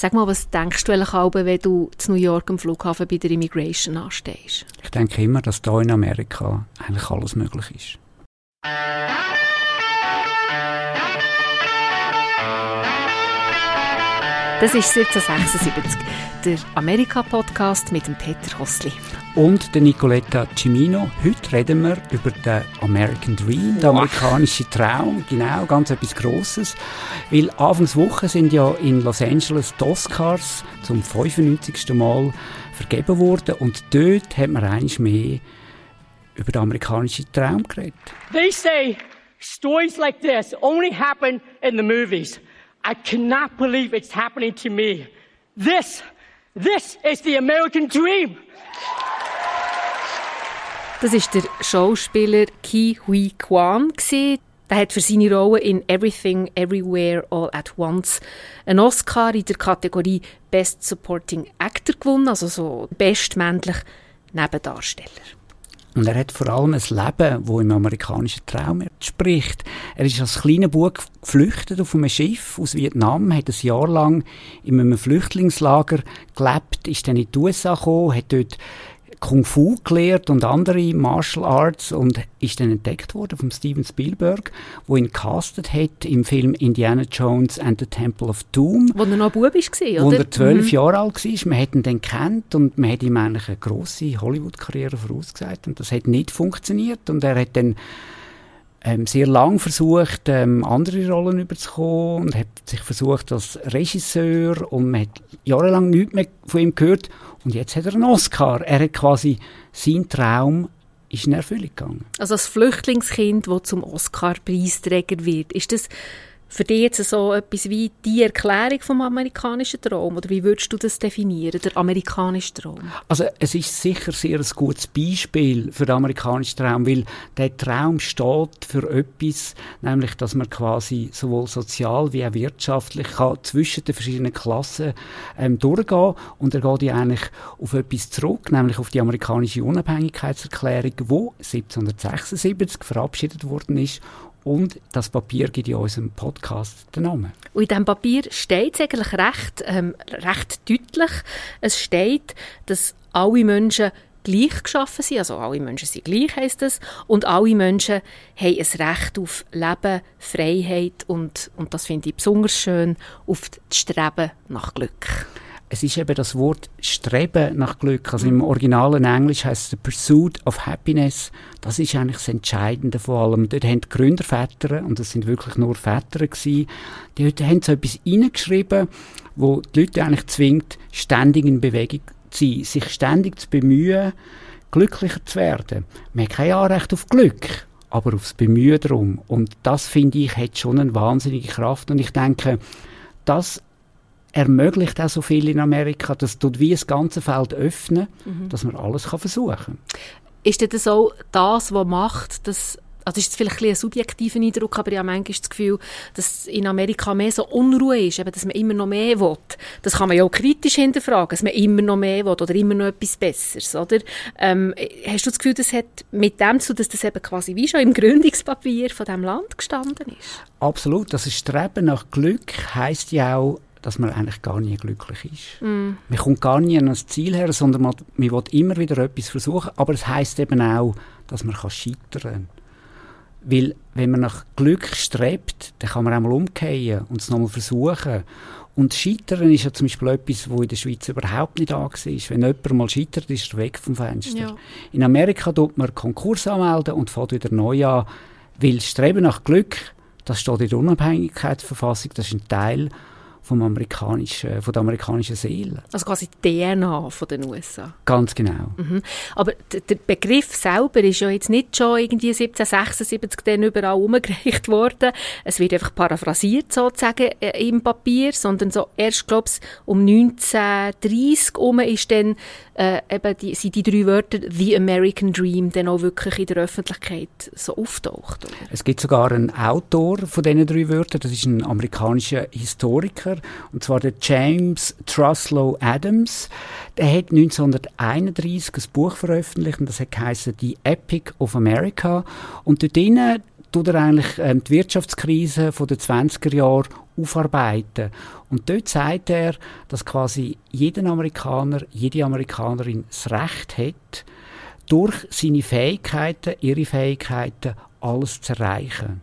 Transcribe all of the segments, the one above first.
Sag mal, was denkst du eigentlich wenn du zu New York am Flughafen bei der Immigration anstehst? Ich denke immer, dass da in Amerika eigentlich alles möglich ist. Das ist 1776, der Amerika-Podcast mit dem Peter Hossli. Und der Nicoletta Cimino. Heute reden wir über den American Dream, den amerikanischen Traum. Genau, ganz etwas Grosses. Weil Anfangswoche sind ja in Los Angeles die Oscars zum 95. Mal vergeben worden. Und dort hat man eigentlich mehr über den amerikanischen Traum geredet. They say stories like this only happen in the movies. I cannot believe it's happening to me. This, this is the American dream. Das ist der Schauspieler Ki Hui Kwan Der hat für seine Rolle in Everything Everywhere All at Once einen Oscar in der Kategorie Best Supporting Actor gewonnen, also so bestmännlich Nebendarsteller. Und er hat vor allem ein Leben, das im amerikanischen Traum entspricht. Er ist als kleiner Bub geflüchtet auf einem Schiff aus Vietnam, hat ein Jahr lang in einem Flüchtlingslager gelebt, ist dann in die USA gekommen, hat dort Kung Fu gelehrt und andere Martial Arts und ist dann entdeckt worden von Steven Spielberg, wo ihn castet hat im Film Indiana Jones and the Temple of Doom. Wo er noch Bub war, oder? Wo er zwölf mhm. Jahre alt war. Man hat ihn dann kennt und man hat ihm eigentlich eine grosse Hollywood-Karriere vorausgesagt und das hat nicht funktioniert und er hat dann ähm, sehr lang versucht, ähm, andere Rollen überzukommen und hat sich versucht als Regisseur und man hat jahrelang nichts mehr von ihm gehört und jetzt hat er einen Oscar. Er hat quasi sein Traum ist in Erfüllung gegangen. Also als Flüchtlingskind, das zum Oscar-Preisträger wird, ist das für dich jetzt so etwas wie die Erklärung vom amerikanischen Traum? Oder wie würdest du das definieren, der amerikanische Traum? Also es ist sicher sehr ein gutes Beispiel für den amerikanischen Traum, weil der Traum steht für etwas, nämlich, dass man quasi sowohl sozial wie auch wirtschaftlich kann zwischen den verschiedenen Klassen ähm, durchgehen und er geht ja eigentlich auf etwas zurück, nämlich auf die amerikanische Unabhängigkeitserklärung, die 1776 verabschiedet worden ist und das Papier gibt in unserem Podcast den Namen. Und in diesem Papier steht es eigentlich recht, ähm, recht deutlich. Es steht, dass alle Menschen gleich geschaffen sind, also alle Menschen sind gleich, heisst es, und alle Menschen haben ein Recht auf Leben, Freiheit und, und das finde ich besonders schön, auf das Streben nach Glück es ist eben das Wort Streben nach Glück. Also im originalen Englisch heißt es the pursuit of happiness. Das ist eigentlich das Entscheidende vor allem. Dort haben die Gründerväter, und das sind wirklich nur Väter gewesen, die haben so etwas reingeschrieben, wo die Leute eigentlich zwingt, ständig in Bewegung zu sein, sich ständig zu bemühen, glücklicher zu werden. Man hat kein Anrecht auf Glück, aber aufs Bemühen darum. Und das, finde ich, hat schon eine wahnsinnige Kraft. Und ich denke, das ermöglicht auch so viel in Amerika. Das tut wie das ganze Feld öffnen, mhm. dass man alles kann versuchen kann. Ist das so das, was macht, dass also ist es vielleicht ein, ein subjektiver Eindruck, aber ich habe manchmal das Gefühl, dass in Amerika mehr so Unruhe ist, eben, dass man immer noch mehr will. Das kann man ja auch kritisch hinterfragen, dass man immer noch mehr will oder immer noch etwas Besseres, oder? Ähm, hast du das Gefühl, das hat mit dem zu dass das eben quasi wie schon im Gründungspapier von diesem Land gestanden ist? Absolut. Das Streben nach Glück heißt ja auch dass man eigentlich gar nie glücklich ist. Mm. Man kommt gar nie an das Ziel her, sondern man, man will immer wieder etwas versuchen. Aber es heißt eben auch, dass man kann scheitern kann. Weil, wenn man nach Glück strebt, dann kann man auch mal umkehren und es nochmal versuchen. Und Scheitern ist ja zum Beispiel etwas, was in der Schweiz überhaupt nicht angesehen ist. Wenn jemand mal scheitert, ist er weg vom Fenster. Ja. In Amerika tut man Konkurs anmelden und fährt wieder neu an, weil Streben nach Glück, das steht in der Unabhängigkeitsverfassung, das ist ein Teil vom amerikanischen, von der amerikanischen Seele. Also quasi die DNA von den USA. Ganz genau. Mhm. Aber der Begriff selber ist ja jetzt nicht schon irgendwie 1776 dann überall umgereicht worden. Es wird einfach paraphrasiert sozusagen äh, im Papier, sondern so erst, glaube ich, um 1930 herum ist dann äh, eben die, sind die drei Wörter «The American Dream» dann auch wirklich in der Öffentlichkeit so auftaucht. Oder? Es gibt sogar einen Autor von diesen drei Wörtern, das ist ein amerikanischer Historiker, und zwar der James Truslow Adams. Der hat 1931 ein Buch veröffentlicht und das hat geheißen «The Epic of America» und dort drinnen tut er eigentlich ähm, die Wirtschaftskrise von den 20er Jahren aufarbeiten. Und dort sagt er, dass quasi jeder Amerikaner, jede Amerikanerin das Recht hat, durch seine Fähigkeiten, ihre Fähigkeiten, alles zu erreichen.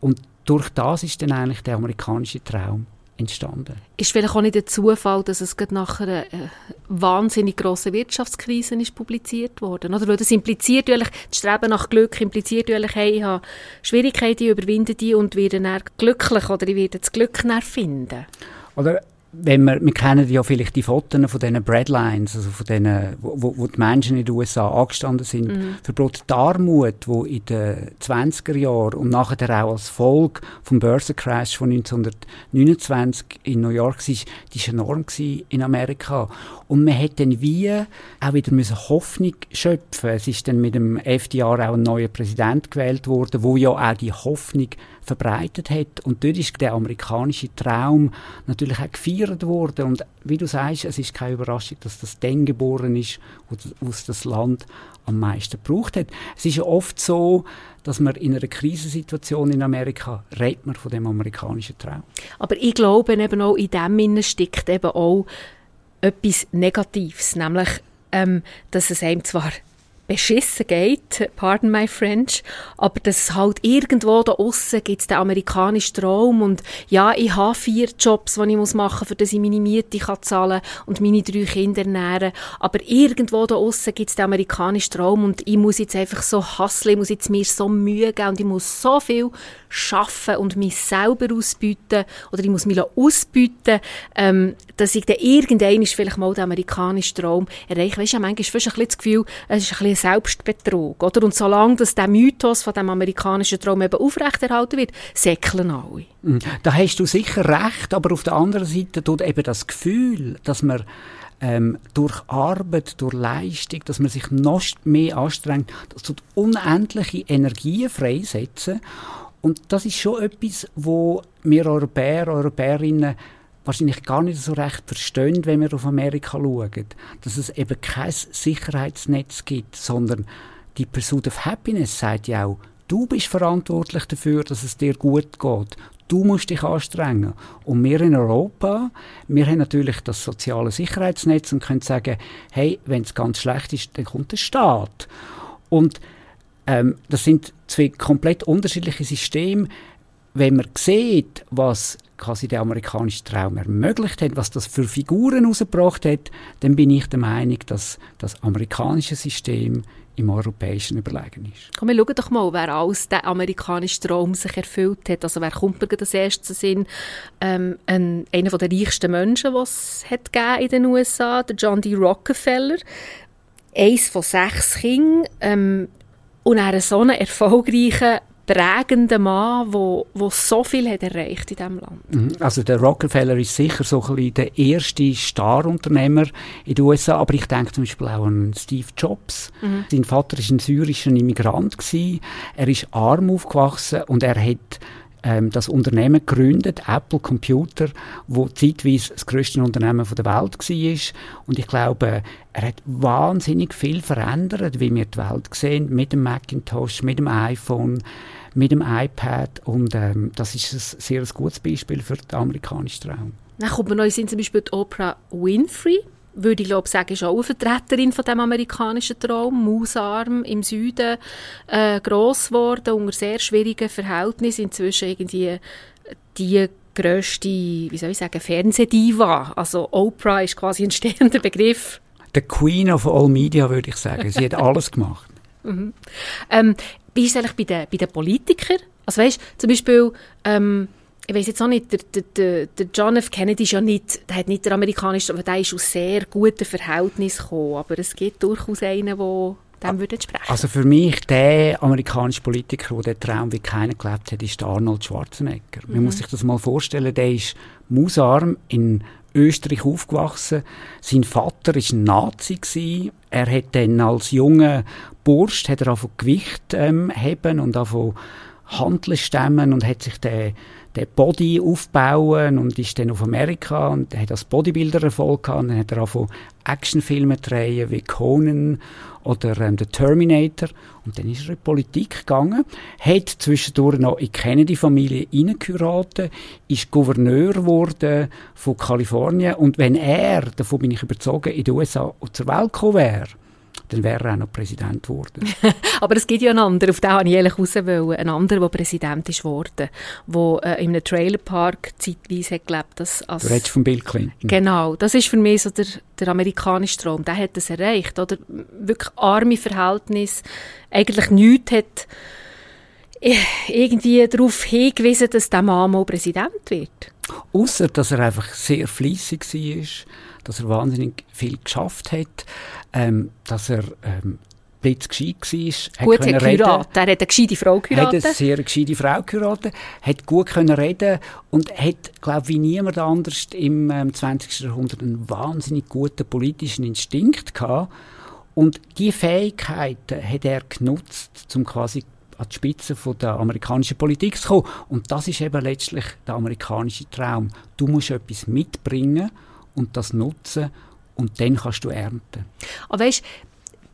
Und durch das ist dann eigentlich der amerikanische Traum entstanden. Ist vielleicht auch nicht der Zufall, dass es gerade nach einer äh, wahnsinnig grossen Wirtschaftskrise ist publiziert worden, oder? Weil das impliziert natürlich, das Streben nach Glück impliziert natürlich, hey, ich habe Schwierigkeiten, ich überwinde die und werde dann glücklich oder ich werde das Glück finden. Oder wenn wir, wir kennen ja vielleicht die Fotos von diesen Breadlines, also von denen, wo, wo die Menschen in den USA angestanden sind, mhm. für die Armut, wo in den 20er Jahren und nachher auch als Folge vom Börsencrash von 1929 in New York war, die war enorm in Amerika. Und man hat dann wie auch wieder müssen Hoffnung schöpfen. Es ist dann mit dem FDR auch ein neuer Präsident gewählt worden, wo ja auch die Hoffnung verbreitet hat. Und dort ist der amerikanische Traum natürlich auch gefeiert worden. Und wie du sagst, es ist keine Überraschung, dass das dann geboren ist, wo das Land am meisten gebraucht hat. Es ist ja oft so, dass man in einer Krisensituation in Amerika redet man von dem amerikanischen Traum. Aber ich glaube eben auch, in dem steckt eben auch etwas Negatives, nämlich, ähm, dass es einem zwar beschissen geht, pardon my French, aber dass halt irgendwo da aussen gibt den amerikanischen Traum und ja, ich habe vier Jobs, die ich muss machen muss, damit ich meine Miete kann zahlen und meine drei Kinder ernähren, aber irgendwo da aussen gibt es den amerikanischen Traum und ich muss jetzt einfach so hasseln, ich muss jetzt mir so Mühe geben und ich muss so viel schaffen und mich selber ausbieten oder ich muss mich ausbieten, ähm, dass ich dann irgendwann vielleicht mal den amerikanischen Traum erreiche. Weißt du, manchmal ist fast ein bisschen das Gefühl, es ist ein bisschen Selbstbetrug, oder? Und solange dass der Mythos von dem amerikanischen Traum eben aufrechterhalten wird, säckeln alle. Mhm. Da hast du sicher recht, aber auf der anderen Seite tut eben das Gefühl, dass man ähm, durch Arbeit, durch Leistung, dass man sich noch mehr anstrengt, das tut unendliche Energien freisetzen und das ist schon etwas, wo wir Europäer, Europäerinnen wahrscheinlich gar nicht so recht verstehen, wenn wir auf Amerika schauen. Dass es eben kein Sicherheitsnetz gibt, sondern die Pursuit of Happiness sagt ja auch, du bist verantwortlich dafür, dass es dir gut geht. Du musst dich anstrengen. Und wir in Europa, wir haben natürlich das soziale Sicherheitsnetz und können sagen, hey, wenn es ganz schlecht ist, dann kommt der Staat. Und ähm, das sind zwei komplett unterschiedliche Systeme. Wenn man sieht, was quasi der amerikanische Traum ermöglicht hat, was das für Figuren herausgebracht hat, dann bin ich der Meinung, dass das amerikanische System im europäischen überlegen ist. Komm, wir schauen doch mal, wer alles den amerikanischen Traum sich erfüllt hat. Also wer kommt mir das erste Sinn? Ähm, ein, einer der reichsten Menschen, die es in den USA, der John D. Rockefeller. Eins von sechs Kindern. Ähm, und er so einen erfolgreichen prägenden Mann, der, der so viel hat erreicht in diesem Land. Mhm. Also der Rockefeller ist sicher so ein bisschen der erste Starunternehmer in den USA, aber ich denke zum Beispiel auch an Steve Jobs. Mhm. Sein Vater war ein syrischer Immigrant. Gewesen. Er ist arm aufgewachsen und er hat ähm, das Unternehmen gegründet, Apple Computer, wo zeitweise das größte Unternehmen der Welt war. Und ich glaube, er hat wahnsinnig viel verändert, wie wir die Welt sehen, mit dem Macintosh, mit dem iPhone, mit dem iPad. Und ähm, das ist ein sehr ein gutes Beispiel für den amerikanischen Traum. Dann kommt man noch in zum Beispiel die Oprah Winfrey würde ich glaube sagen, ist auch eine Vertreterin von dem amerikanischen Traum, mausarm im Süden äh, gross geworden, unter sehr schwierigen Verhältnissen, inzwischen irgendwie die grösste, wie soll ich sagen, Fernsehdiva. Also Oprah ist quasi ein stehender Begriff. The Queen of all Media, würde ich sagen. Sie hat alles gemacht. Mhm. Ähm, wie ist es eigentlich bei den, bei den Politikern? Also weißt, zum Beispiel ähm, ich weiß jetzt auch nicht, der, der, der John F. Kennedy ist ja nicht, der hat nicht der amerikanische, aber der ist aus sehr guten Verhältnissen gekommen, aber es gibt durchaus einen, der dem würde entsprechen. Also für mich, der amerikanische Politiker, der den Traum wie keiner gelebt hat, ist Arnold Schwarzenegger. Mhm. Man muss sich das mal vorstellen, der ist mausarm in Österreich aufgewachsen. Sein Vater war ein Nazi gewesen. Er hat dann als junger Bursch hat er Gewicht ähm, heben und angefangen Handeln stemmen und hat sich den, den Body aufbauen und ist dann auf Amerika und hat als Bodybuilder Erfolg gehabt. Dann hat er auch von Actionfilmen drehen wie Conan oder ähm, The Terminator. Und dann ist er in die Politik gegangen, hat zwischendurch noch in Kennedy-Familie hineingeheiratet, ist Gouverneur geworden von Kalifornien. Und wenn er, davon bin ich überzogen, in den USA zur Welt gekommen wäre, dann wäre er auch noch Präsident geworden. Aber es gibt ja einen anderen, auf den wollte ich eigentlich raus einen anderen, der Präsident ist geworden, der äh, in einem Trailerpark zeitweise hat gelebt. Als du redest von Bill Clinton. Genau, das ist für mich so der, der amerikanische Traum. Der hat das erreicht, oder? Wirklich arme Verhältnisse, eigentlich nichts hat äh, irgendwie darauf hingewiesen, dass der Mann mal Präsident wird. Außer dass er einfach sehr fleissig war, dass er wahnsinnig viel geschafft hat, ähm, dass er ähm, blitzgescheit war. Gut, hat geheiratet. Er hat eine gescheite Frau geheiratet. Hat eine sehr gescheite Frau geheiratet, hat gut können reden und hat, glaube ich, wie niemand anders im ähm, 20. Jahrhundert einen wahnsinnig guten politischen Instinkt gehabt. Und diese Fähigkeiten hat er genutzt, um quasi an die Spitze von der amerikanischen Politik zu kommen. Und das ist eben letztlich der amerikanische Traum. Du musst etwas mitbringen und das nutzen und dann kannst du ernten. Aber weißt,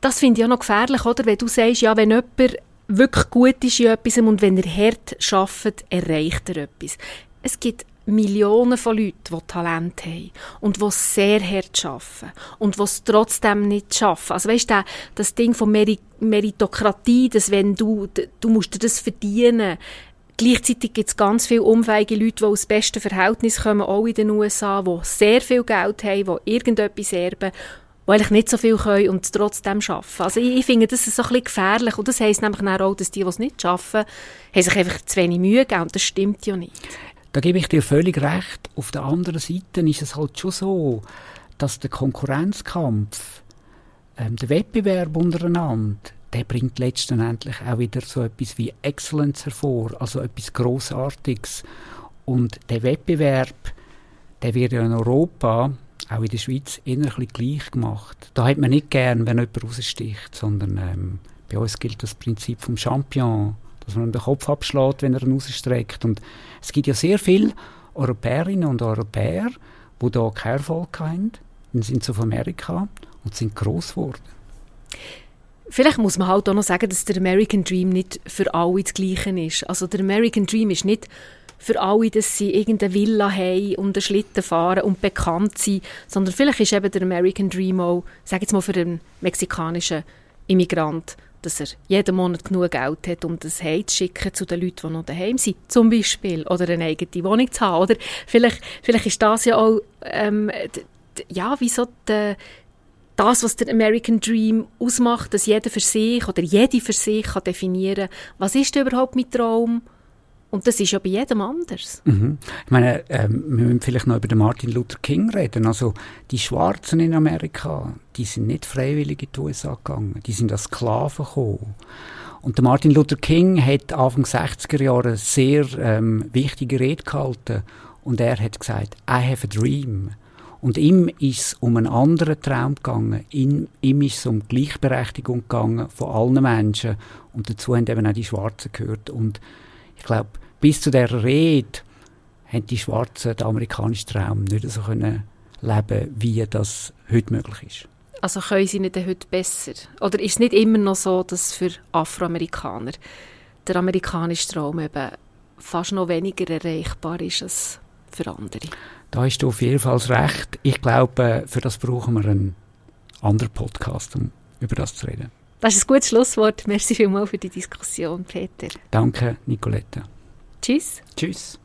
das finde ich auch noch gefährlich, oder? Wenn du sagst, ja, wenn jemand wirklich gut ist in etwas und wenn er hart arbeitet, erreicht er etwas. Es gibt Millionen von Leuten, die Talent haben und die sehr hart arbeiten und die es trotzdem nicht schaffen. Also weißt du, das Ding von Meritokratie, dass wenn du, du musst dir das verdienen, Gleichzeitig gibt es ganz viele unfähige Leute, die aus besten Verhältnissen kommen, auch in den USA, die sehr viel Geld haben, die irgendetwas erben, die eigentlich nicht so viel können und trotzdem arbeiten. Also ich, ich finde, das ist so ein bisschen gefährlich und das heisst nämlich auch, dass die, die es nicht schaffen, haben sich einfach zu wenig Mühe gegeben und das stimmt ja nicht. Da gebe ich dir völlig recht. Auf der anderen Seite ist es halt schon so, dass der Konkurrenzkampf, ähm, der Wettbewerb untereinander, der bringt letztendlich auch wieder so etwas wie Excellence hervor, also etwas Großartiges. Und der Wettbewerb, der wird ja in Europa, auch in der Schweiz, innerlich gleich gemacht. Da hat man nicht gern, wenn jemand raussticht, sondern ähm, bei uns gilt das Prinzip vom Champion, dass man den Kopf abschlägt, wenn er ihn rausstreckt. Und es gibt ja sehr viele Europäerinnen und Europäer, die da keinen Erfolg haben, dann sind auf Amerika und sind gross geworden. Vielleicht muss man halt auch noch sagen, dass der American Dream nicht für alle das Gleiche ist. Also der American Dream ist nicht für alle, dass sie irgendeine Villa haben und einen Schlitten fahren und bekannt sind, sondern vielleicht ist eben der American Dream auch, sag jetzt mal für einen mexikanischen Immigrant, dass er jeden Monat genug Geld hat, um das Heim zu schicken zu den Leuten, die noch daheim sind, zum Beispiel, oder eine eigene Wohnung zu haben, oder vielleicht, vielleicht ist das ja auch, ähm, ja, wie das, was der American Dream ausmacht, dass jeder für sich oder jede für sich kann definieren was ist überhaupt mein Traum? Und das ist ja bei jedem anders. Mhm. Ich meine, ähm, wir müssen vielleicht noch über den Martin Luther King reden. Also die Schwarzen in Amerika, die sind nicht freiwillig in die USA gegangen. Die sind als Sklaven gekommen. Und der Martin Luther King hat Anfang 60er Jahre eine sehr ähm, wichtige Rede gehalten. Und er hat gesagt, I have a dream. Und ihm ist es um einen anderen Traum gegangen. Ihm, ihm ist es um Gleichberechtigung gegangen von allen Menschen. Und dazu haben eben auch die Schwarzen gehört. Und ich glaube, bis zu der Rede haben die Schwarzen den amerikanischen Traum nicht so können leben, wie das heute möglich ist. Also können sie nicht heute besser? Oder ist es nicht immer noch so, dass für Afroamerikaner der amerikanische Traum eben fast noch weniger erreichbar ist als für andere? Da hast du auf jeden Fall recht. Ich glaube, für das brauchen wir einen anderen Podcast, um über das zu reden. Das ist ein gutes Schlusswort. Merci vielmals für die Diskussion, Peter. Danke, Nicoletta. Tschüss. Tschüss.